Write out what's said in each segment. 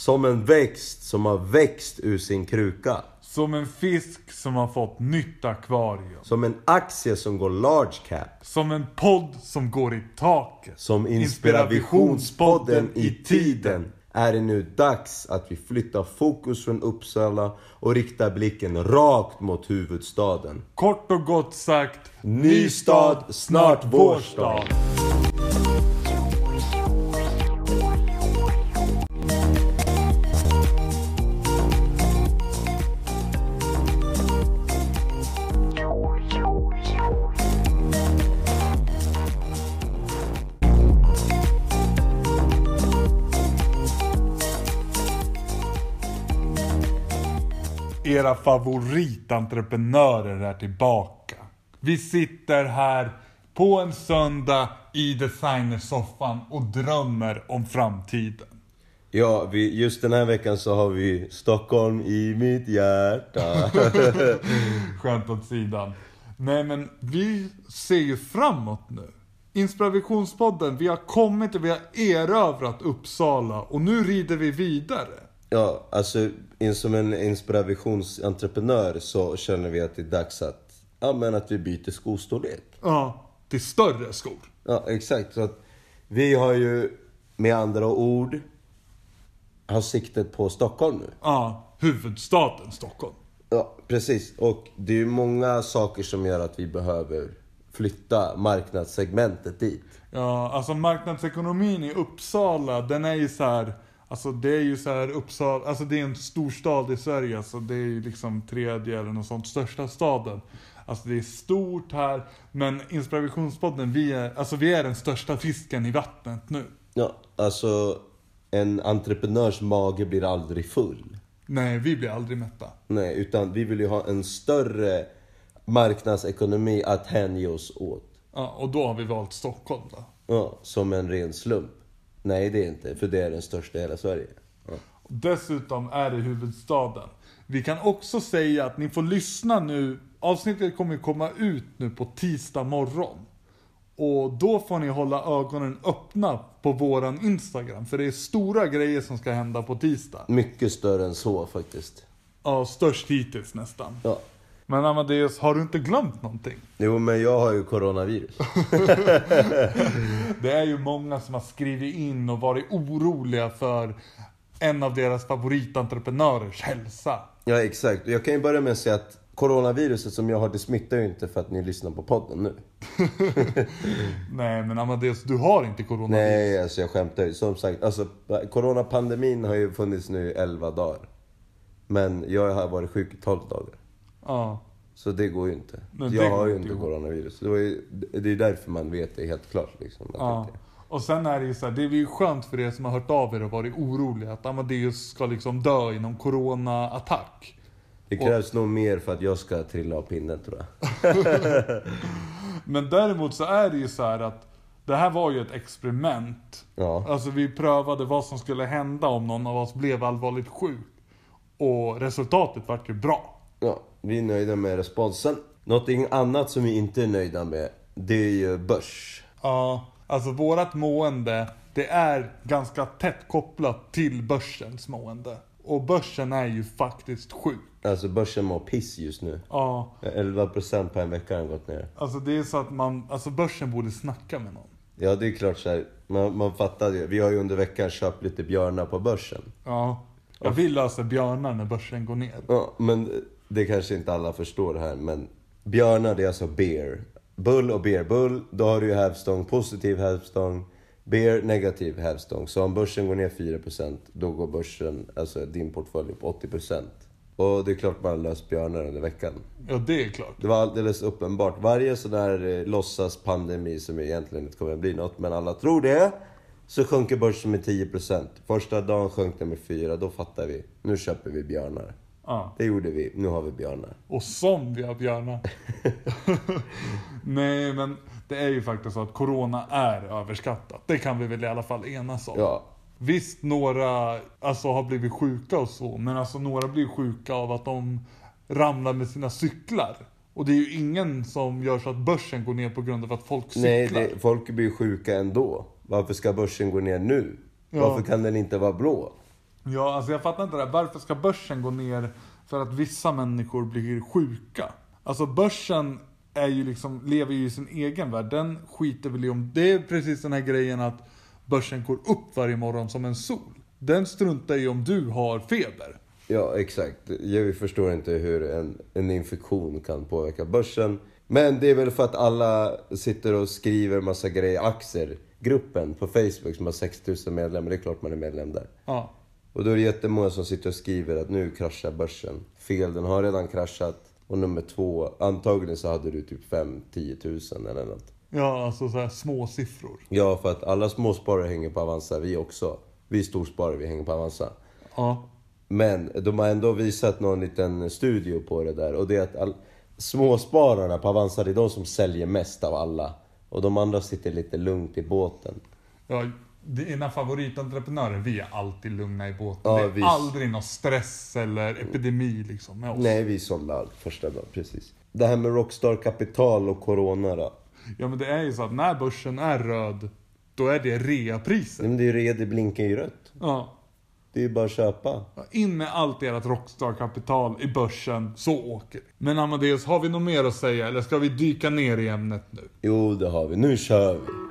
Som en växt som har växt ur sin kruka. Som en fisk som har fått nytt akvarium. Som en aktie som går large cap. Som en podd som går i taket. Som Inspirationspodden i tiden är det nu dags att vi flyttar fokus från Uppsala och riktar blicken rakt mot huvudstaden. Kort och gott sagt, Ny stad, snart vår stad. Era favoritentreprenörer är tillbaka. Vi sitter här på en söndag i designersoffan och drömmer om framtiden. Ja, vi, just den här veckan så har vi Stockholm i mitt hjärta. Skämt åt sidan. Nej men vi ser ju framåt nu. Inspirationspodden, vi har kommit och vi har erövrat Uppsala och nu rider vi vidare. Ja, alltså som en inspirationsentreprenör så känner vi att det är dags att, ja, men att vi byter skostorlek. Ja, till större skor. Ja, exakt. Så att vi har ju med andra ord har siktet på Stockholm nu. Ja, huvudstaden Stockholm. Ja, precis. Och det är ju många saker som gör att vi behöver flytta marknadssegmentet dit. Ja, alltså marknadsekonomin i Uppsala, den är ju så här. Alltså det är ju så här Uppsala, alltså det är en stor stad i Sverige, alltså det är ju liksom tredje eller något sånt, största staden. Alltså det är stort här, men Inspirationspodden, vi är, alltså vi är den största fisken i vattnet nu. Ja, alltså en entreprenörs mage blir aldrig full. Nej, vi blir aldrig mätta. Nej, utan vi vill ju ha en större marknadsekonomi att hänge oss åt. Ja, och då har vi valt Stockholm då. Ja, som en ren slump. Nej, det är inte, för det är den största i hela Sverige. Ja. Dessutom är det huvudstaden. Vi kan också säga att ni får lyssna nu. Avsnittet kommer komma ut nu på tisdag morgon. Och då får ni hålla ögonen öppna på våran Instagram. För det är stora grejer som ska hända på tisdag. Mycket större än så faktiskt. Ja, störst hittills nästan. Ja. Men Amadeus, har du inte glömt någonting? Jo, men jag har ju coronavirus. Det är ju många som har skrivit in och varit oroliga för en av deras favoritentreprenörers hälsa. Ja, exakt. Jag kan ju börja med att säga att coronaviruset som jag har, det smittar ju inte för att ni lyssnar på podden nu. Nej men Amadeus, du har inte coronavirus. Nej, alltså jag skämtar ju. Som sagt, alltså coronapandemin har ju funnits nu i 11 dagar. Men jag har varit sjuk i 12 dagar. Ja. Så det går ju inte. Men jag har ju inte ihop. coronavirus. Det, var ju, det är därför man vet det helt klart. Liksom, Ja. Och sen är det ju så här, det är ju skönt för er som har hört av er och varit oroliga att Amadeus ska liksom dö i någon corona-attack. Det krävs nog mer för att jag ska trilla av pinnen tror jag. Men däremot så är det ju så här att det här var ju ett experiment. Ja. Alltså vi prövade vad som skulle hända om någon av oss blev allvarligt sjuk. Och resultatet vart ju bra. ja, vi är nöjda med responsen. Någonting annat som vi inte är nöjda med, det är ju börs. Ja, alltså vårat mående, det är ganska tätt kopplat till börsens mående. Och börsen är ju faktiskt sjuk. Alltså börsen mår piss just nu. Ja, 11% på en vecka har den gått ner. alltså det är så att man, alltså börsen borde snacka med någon. Ja, det är klart så här. Man, man fattar ju. Vi har ju under veckan köpt lite björnar på börsen. Ja. Jag vill lösa björnar när börsen går ner. Ja, men det kanske inte alla förstår här, men björnar det är alltså bear. Bull och bear. Bull, då har du ju hävstång, positiv hävstång. Bear, negativ hävstång. Så om börsen går ner 4%, då går börsen, alltså din portfölj upp 80%. Och det är klart man har löst björnar under veckan. Ja, det är klart. Det var alldeles uppenbart. Varje sån här eh, låtsaspandemi som egentligen inte kommer att bli något, men alla tror det. Så sjunker börsen med 10%. Första dagen sjönk den med 4, då fattar vi. Nu köper vi björnar. Ja. Det gjorde vi, nu har vi björnar. Och som vi har björnar. Nej, men det är ju faktiskt så att Corona är överskattat. Det kan vi väl i alla fall enas om. Ja, Visst, några alltså, har blivit sjuka och så, men alltså några blir sjuka av att de ramlar med sina cyklar. Och det är ju ingen som gör så att börsen går ner på grund av att folk cyklar. nej, det, folk blir sjuka ändå. Varför ska börsen gå ner nu? Ja. Varför kan den inte vara blå? Ja, alltså jag fattar inte det här. Varför ska börsen gå ner för att vissa människor blir sjuka? Alltså börsen är ju liksom, lever ju i sin egen värld. Den skiter väl i om... Det är precis den här grejen att börsen går upp varje morgon som en sol. Den struntar ju om du har feber. Ja, exakt. Jag förstår inte hur en, en infektion kan påverka börsen. Men det är väl för att alla sitter och skriver massa grejer. Aktier, gruppen på Facebook som har 6000 medlemmar. Det är klart man är medlem där. Ja. Och då är det jättemånga som sitter och skriver att nu kraschar börsen. Fel, den har redan kraschat. Och nummer två, antagligen så hade du typ 5-10 tusen eller något. Ja, alltså så här små siffror. Ja, för att alla småsparare hänger på Avanza, vi också. Vi storsparare, vi hänger på Avanza. Ja. Men de har ändå visat någon liten studio på det där. Och det är att all... småspararna på Avanza, det är de som säljer mest av alla. Och de andra sitter lite lugnt i båten. Ja, dina favoritentreprenörer, vi är alltid lugna i båten. Ja, det är vi- aldrig någon stress eller epidemi liksom med oss. Nej, vi sålde allt första dagen, precis. Det här med Rockstar Kapital och Corona då. Ja men det är ju så att när börsen är röd, då är det reapriser. Men det är ju red, det blinkar ju rött. Ja. Det är ju bara att köpa. In med allt ert Rockstar-kapital i börsen, så åker vi. Men Amadeus, har vi något mer att säga eller ska vi dyka ner i ämnet nu? Jo, det har vi. Nu kör vi.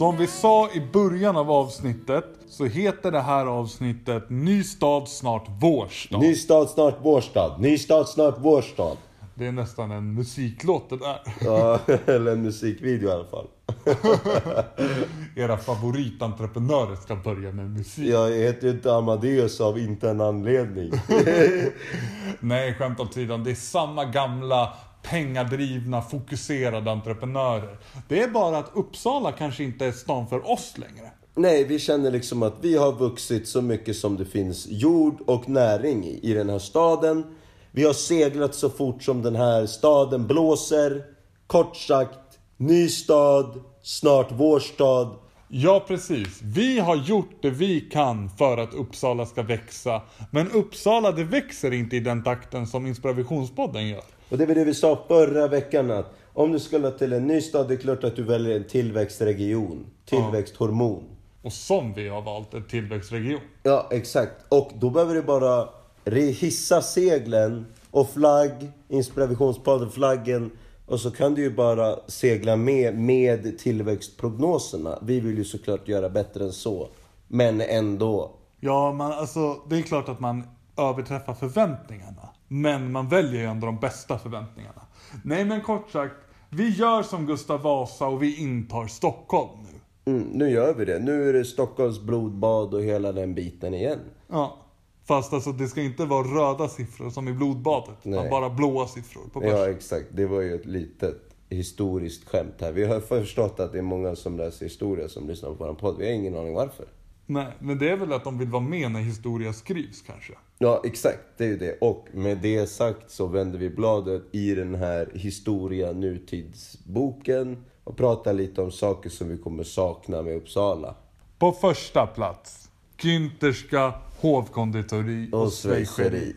Som vi sa i början av avsnittet så heter det här avsnittet Ny stad snart vår stad. Ny stad, snart vår stad. Ny stad, snart vår stad. Det är nästan en musiklåt det där. Ja, eller en musikvideo i alla fall. Era favoritentreprenörer ska börja med musik. Jag heter ju inte Amadeus av inte en anledning. Nej, skämt åsido. Det är samma gamla pengadrivna, fokuserade entreprenörer. Det är bara att Uppsala kanske inte är stan för oss längre. Nej, vi känner liksom att vi har vuxit så mycket som det finns jord och näring i, i den här staden. Vi har seglat så fort som den här staden blåser. Kort sagt, ny stad, snart vår stad. Ja, precis. Vi har gjort det vi kan för att Uppsala ska växa. Men Uppsala, det växer inte i den takten som Inspirationspodden gör. Och det var det vi sa förra veckan att om du ska till en ny stad, det är klart att du väljer en tillväxtregion. Tillväxthormon. Och som vi har valt en tillväxtregion. Ja, exakt. Och då behöver du bara hissa seglen och flagg, inspirationspodden, flaggen. Och så kan du ju bara segla med med tillväxtprognoserna. Vi vill ju såklart göra bättre än så. Men ändå. Ja, man, alltså, det är klart att man överträffar förväntningarna. Men man väljer ju ändå de bästa förväntningarna. Nej, men kort sagt. Vi gör som Gustav Vasa och vi intar Stockholm nu. Mm, nu gör vi det. Nu är det Stockholms blodbad och hela den biten igen. Ja. Fast alltså det ska inte vara röda siffror som i blodbadet. Utan bara blåa siffror på börsen. Ja, exakt. Det var ju ett litet historiskt skämt här. Vi har förstått att det är många som läser historia som lyssnar på vår podd. Vi har ingen aning varför. Nej, men det är väl att de vill vara med när historia skrivs kanske. Ja, exakt. Det är ju det. Och med det sagt så vänder vi bladet i den här historia nutidsboken och pratar lite om saker som vi kommer sakna med Uppsala. På första plats. Günterska hovkonditori och, Och schweizeri.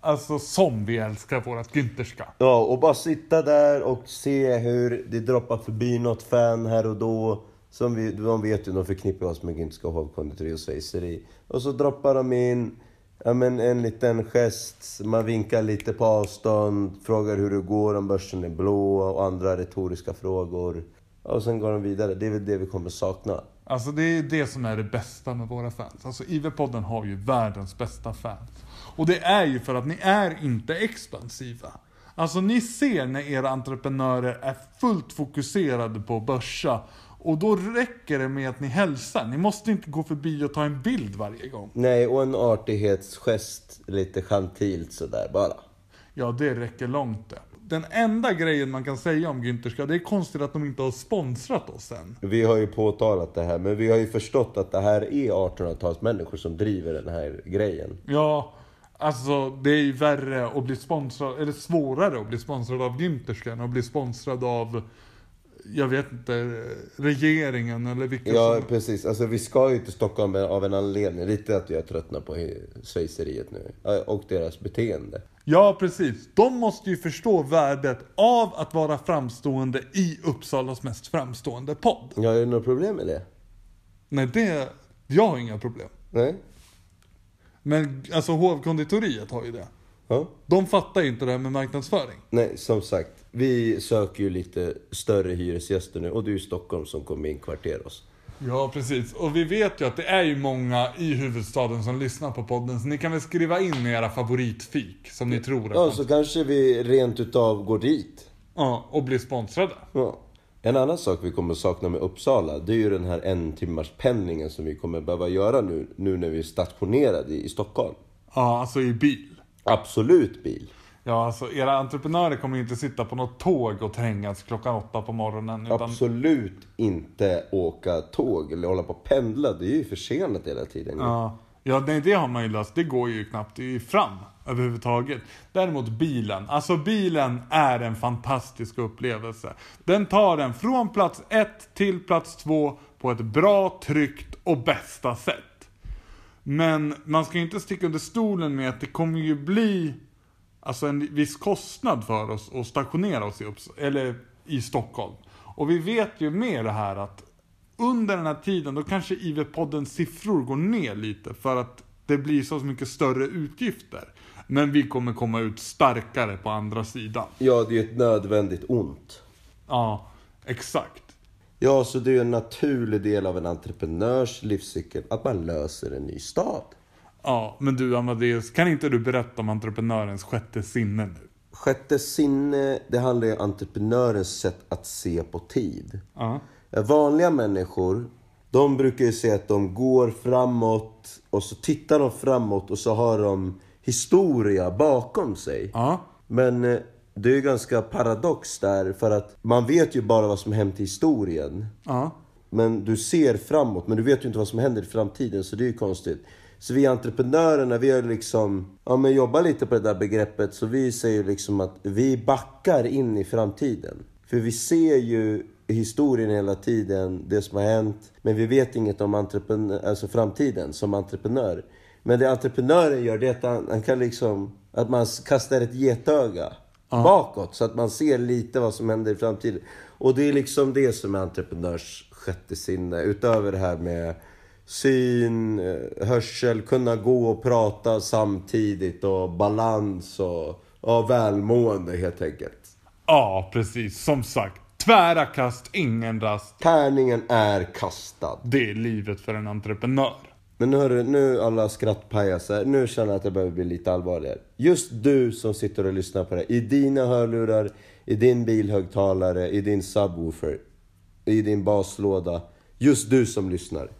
Alltså som vi älskar vårat Günterska. Ja, och bara sitta där och se hur det droppar förbi något fan här och då. Som vi, de vet ju, de förknippar oss med Günterska hovkonditori och schweizeri. Och så droppar de in ja, men en liten gest, man vinkar lite på avstånd, frågar hur det går, om börsen är blå och andra retoriska frågor. Och sen går de vidare. Det är väl det vi kommer sakna. Alltså det är det som är det bästa med våra fans. Alltså IV-podden har ju världens bästa fans. Och det är ju för att ni är inte expansiva. Alltså ni ser när era entreprenörer är fullt fokuserade på att börsa. Och då räcker det med att ni hälsar. Ni måste inte gå förbi och ta en bild varje gång. Nej, och en artighetsgest lite gentilt sådär bara. Ja, det räcker långt det. Den enda grejen man kan säga om Günterska, det är konstigt att de inte har sponsrat oss än. Vi har ju påtalat det här, men vi har ju förstått att det här är 1800-talsmänniskor som driver den här grejen. Ja, alltså det är ju värre att bli sponsrad, eller svårare att bli sponsrad av Günterska än att bli sponsrad av jag vet inte, regeringen eller vilka Ja, som... precis. Alltså vi ska ju till Stockholm av en anledning. Lite att jag tröttnar på schweizeriet nu. Och deras beteende. Ja, precis. De måste ju förstå värdet av att vara framstående i Uppsalas mest framstående podd. Ja, är det något problem med det? Nej, det... Jag har inga problem. Nej? Men alltså hovkonditoriet har ju det. Ja? De fattar ju inte det här med marknadsföring. Nej, som sagt. Vi söker ju lite större hyresgäster nu. Och det är ju Stockholm som kommer inkvartera oss. Ja, precis. Och vi vet ju att det är ju många i huvudstaden som lyssnar på podden. Så ni kan väl skriva in era favoritfik som ni tror att Ja, så kanske vi rent utav går dit. ja, och blir sponsrade. Ja. En annan sak vi kommer sakna med Uppsala, det är ju den här en timmars pendlingen som vi kommer behöva göra nu, nu när vi är stationerade i Stockholm. Ja, alltså i bil. Absolut bil. Ja, alltså era entreprenörer kommer inte sitta på något tåg och trängas klockan åtta på morgonen. Utan, Absolut inte åka tåg eller hålla på och pendla. Det är ju försenat hela tiden. ja, ja nej, det har man ju löst. Det går ju knappt det är ju fram överhuvudtaget. Däremot bilen. Alltså bilen är en fantastisk upplevelse. Den tar en från plats ett till plats två på ett bra, tryggt och bästa sätt. Men man ska ju inte sticka under stolen med att det kommer ju bli alltså en viss kostnad för oss att stationera oss i, Upps- eller i Stockholm. Och vi vet ju med det här att under den här tiden då kanske IV-poddens siffror går ner lite för att det blir så mycket större utgifter. Men vi kommer komma ut starkare på andra sidan. Ja, det är ju ett nödvändigt ont. Ja, exakt. Ja, så det är en naturlig del av en entreprenörs livscykel att man löser en ny stad. Ja, men du Amadeus, kan inte du berätta om entreprenörens sjätte sinne nu? Sjätte sinne, det handlar ju om entreprenörens sätt att se på tid. Ja. Vanliga människor, de brukar ju säga att de går framåt och så tittar de framåt och så har de historia bakom sig. Ja. Men eh, det är ju ganska paradox där för att man vet ju bara vad som hänt i historien. Ja. Men du ser framåt, men du vet ju inte vad som händer i framtiden, så det är ju konstigt. Så vi entreprenörerna, vi har liksom, ja men jobbar lite på det där begreppet, så vi säger liksom att vi backar in i framtiden. För vi ser ju historien hela tiden, det som har hänt, men vi vet inget om entreprenör, alltså framtiden som entreprenör. Men det entreprenören gör, det är att han, han kan liksom, att man kastar ett getöga bakåt så att man ser lite vad som händer i framtiden. Och det är liksom det som är entreprenörs sjätte sinne. Utöver det här med syn, eh, hörsel, kunna gå och prata samtidigt och balans och ja, välmående helt enkelt. Ja, precis. Som sagt. Tvära kast, ingen rast. Tärningen är kastad. Det är livet för en entreprenör. Men hörru, nu alla skrattpajasar, nu känner jag att det behöver bli lite allvarligare. Just du som sitter och lyssnar på det, i dina hörlurar, i din bilhögtalare, i din subwoofer, i din baslåda. Just du som lyssnar.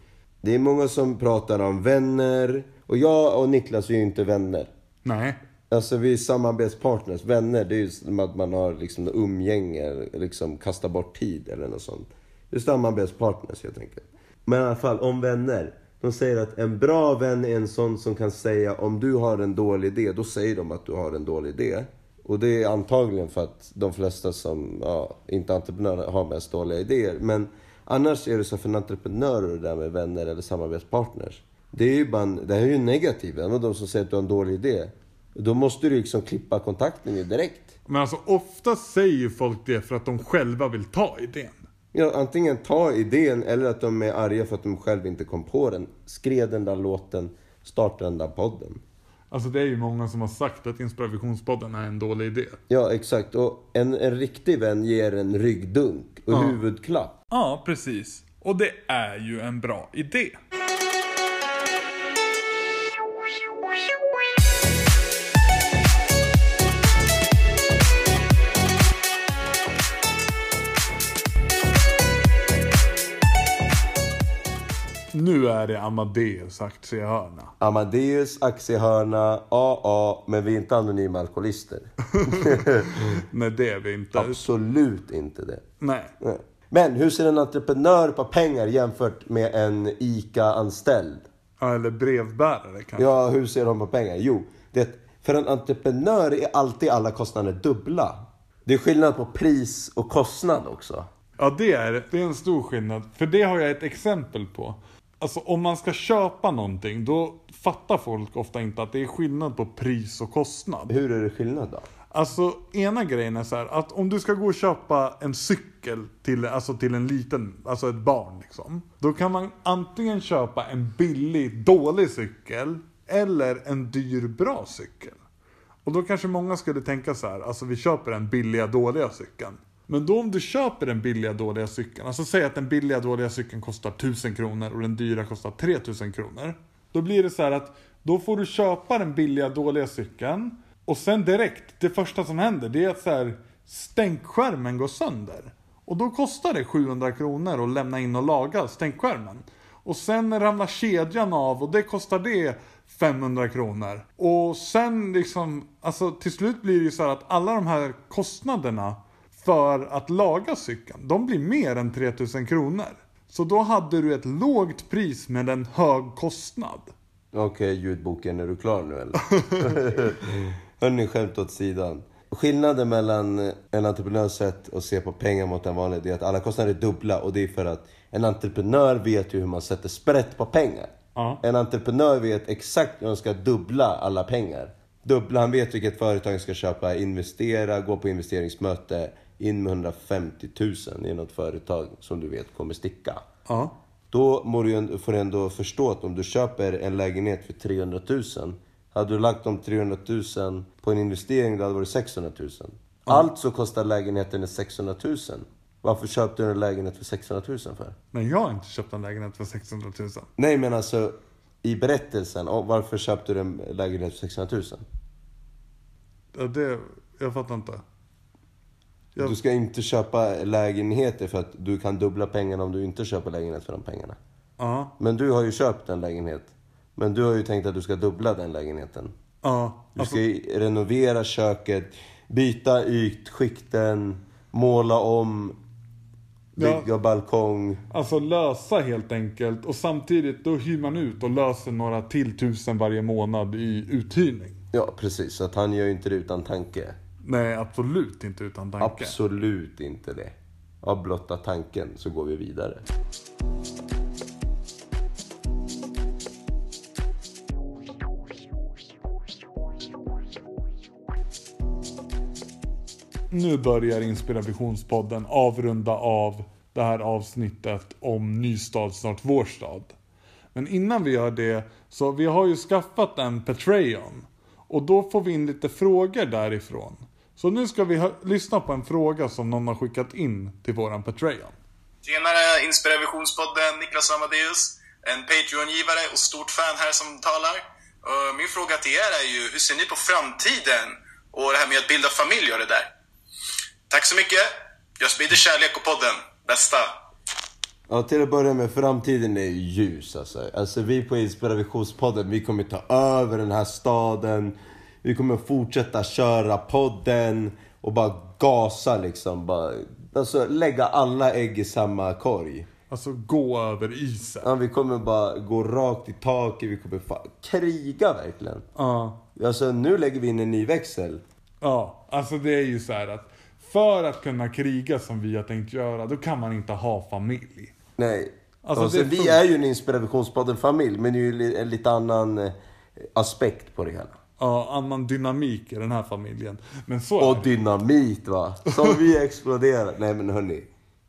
Det är många som pratar om vänner, och jag och Niklas är ju inte vänner. Nej. Alltså vi är samarbetspartners. Vänner, det är ju som att man har liksom umgänge, liksom kasta bort tid eller något sånt. Det är samarbetspartners helt enkelt. Men i alla fall, om vänner. De säger att en bra vän är en sån som kan säga om du har en dålig idé, då säger de att du har en dålig idé. Och det är antagligen för att de flesta som, ja, inte entreprenörer har mest dåliga idéer. Men annars är det så för en entreprenör och det där med vänner eller samarbetspartners. Det är ju bara en, det här är ju negativt. Även de som säger att du har en dålig idé. Då måste du liksom klippa kontakten direkt. Men alltså ofta säger ju folk det för att de själva vill ta idén. Ja, antingen ta idén eller att de är arga för att de själv inte kom på den. Skrev den där låten, starta den där podden. Alltså det är ju många som har sagt att Inspirationspodden är en dålig idé. Ja, exakt. Och en, en riktig vän ger en ryggdunk och Ja. huvudklapp. Ja, precis. Och det är ju en bra idé. Nu är det Amadeus aktiehörna. Amadeus, aktiehörna, AA, men vi är inte anonyma alkoholister. Nej, det är vi inte. Absolut inte det. Nej. Nej. Men hur ser en entreprenör på pengar jämfört med en ICA-anställd? Ja, Eller brevbärare kanske. Ja, hur ser de på pengar? Jo, det, för en entreprenör är alltid alla kostnader dubbla. Det är skillnad på pris och kostnad också. Ja, det är, det är en stor skillnad. För det har jag ett exempel på. Alltså om man ska köpa någonting, då fattar folk ofta inte att det är skillnad på pris och kostnad. Hur är det skillnad då? Alltså ena grejen är så här, att om du ska gå och köpa en cykel till, alltså till en liten, alltså ett barn liksom. Då kan man antingen köpa en billig, dålig cykel eller en dyr, bra cykel. Och då kanske många skulle tänka så här, alltså vi köper den billiga, dåliga cykeln. Men då om du köper den billiga, dåliga cykeln, alltså säg att den billiga, dåliga cykeln kostar 1000 kronor och den dyra kostar 3000 kronor. Då blir det så här att, då får du köpa den billiga, dåliga cykeln och sen direkt, det första som händer, det är att så här, stänkskärmen går sönder. Och då kostar det 700 kronor att lämna in och laga stänkskärmen. Och sen ramlar kedjan av och det kostar det 500 kronor. Och sen liksom, alltså till slut blir det ju så här att alla de här kostnaderna för att laga cykeln, de blir mer än 3000 kronor. Så då hade du ett lågt pris med en hög kostnad. Okej, ljudboken, är du klar nu eller? Hörni, skämt åt sidan. Skillnaden mellan en entreprenörs sätt att se på pengar mot en vanlig, det är att alla kostnader är dubbla och det är för att en entreprenör vet ju hur man sätter sprätt på pengar. Ja. En entreprenör vet exakt hur han ska dubbla alla pengar. Dubbla, han vet vilket företag han ska köpa, investera, gå på investeringsmöte, in med 150 000 i något företag som du vet kommer sticka. Ja. Då du får du ändå förstå att om du köper en lägenhet för 300 000 hade du lagt de 300 000 på en investering, då hade det varit 600 000. Alltså kostar lägenheten 600 000. Varför köpte du en lägenhet för 600 000 för? Men jag har inte köpt en lägenhet för 600 000. Nej men alltså, i berättelsen, varför köpte du en lägenhet för 600 000? Ja, det, jag fattar inte. Jag- Du ska inte köpa lägenheter för att du kan dubbla pengarna om du inte köper lägenhet för de pengarna. Ja. Men du har ju köpt en lägenhet. Men du har ju tänkt att du ska dubbla den lägenheten. Ja. Du Alltså, ska ju renovera köket, byta ytskikten, måla om, Ja. bygga balkong. alltså lösa helt enkelt. Och samtidigt då hyr man ut och löser några till tusen varje månad i uthyrning. Ja, precis. Så att han gör ju inte det utan tanke. Nej, absolut inte utan tanke. Absolut inte det. Av blotta tanken så går vi vidare. Nu börjar Inspirationspodden avrunda av det här avsnittet om Nystad, snart vår stad. Men innan vi gör det, så vi har ju skaffat en Patreon. Och då får vi in lite frågor därifrån. Så nu ska vi lyssna på en fråga som någon har skickat in till våran Patreon. Tjenare, Inspirationspodden, Niklas Amadeus. En Patreon-givare och stort fan här som talar. Min fråga till er är ju, hur ser ni på framtiden? Och det här med att bilda familj och det där. Tack så mycket. Jag sprider kärlek och podden. Bästa. Ja, till att börja med, framtiden är ljus alltså. Alltså vi på Inspirationspodden, vi kommer ta över den här staden. Vi kommer fortsätta köra podden och bara gasa liksom. Bara, alltså lägga alla ägg i samma korg. Alltså gå över isen. Ja, vi kommer bara gå rakt i taket, vi kommer kriga verkligen. Ja. Alltså nu lägger vi in en ny växel. Ja, alltså det är ju så här att för att kunna kriga som vi har tänkt göra, då kan man inte ha familj. Nej. Alltså, Alltså, vi är ju en Inspirationspodden-familj, men det är ju en lite annan eh, aspekt på det hela. Ja, annan dynamik i den här familjen. Men så Och dynamit va? Som vi exploderar. Nej men hörni,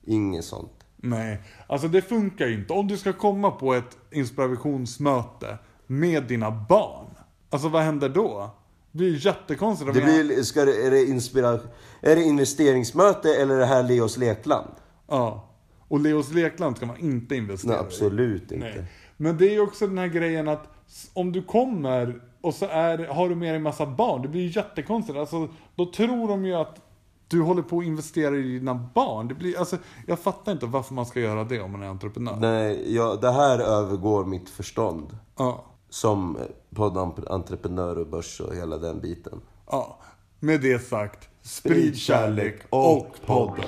inget sånt. Nej, alltså det funkar ju inte. Om du ska komma på ett inspirationsmöte med dina barn. Alltså vad händer då? Det blir ju jättekonstigt. Det blir, ska det, är, det inspira, är det investeringsmöte eller är det här Leos lekland? Ja. Och Leos Lekland ska man inte investera Nej, i. absolut inte. Nej. Men det är ju också den här grejen att om du kommer och så är, har du med dig en massa barn, det blir ju jättekonstigt. Alltså, då tror de ju att du håller på att investera i dina barn. Det blir, alltså, jag fattar inte varför man ska göra det om man är entreprenör. Nej, ja, det här övergår mitt förstånd. Ja. Som poddentreprenör och börs och hela den biten. ja. Med det sagt, sprid kärlek och podden.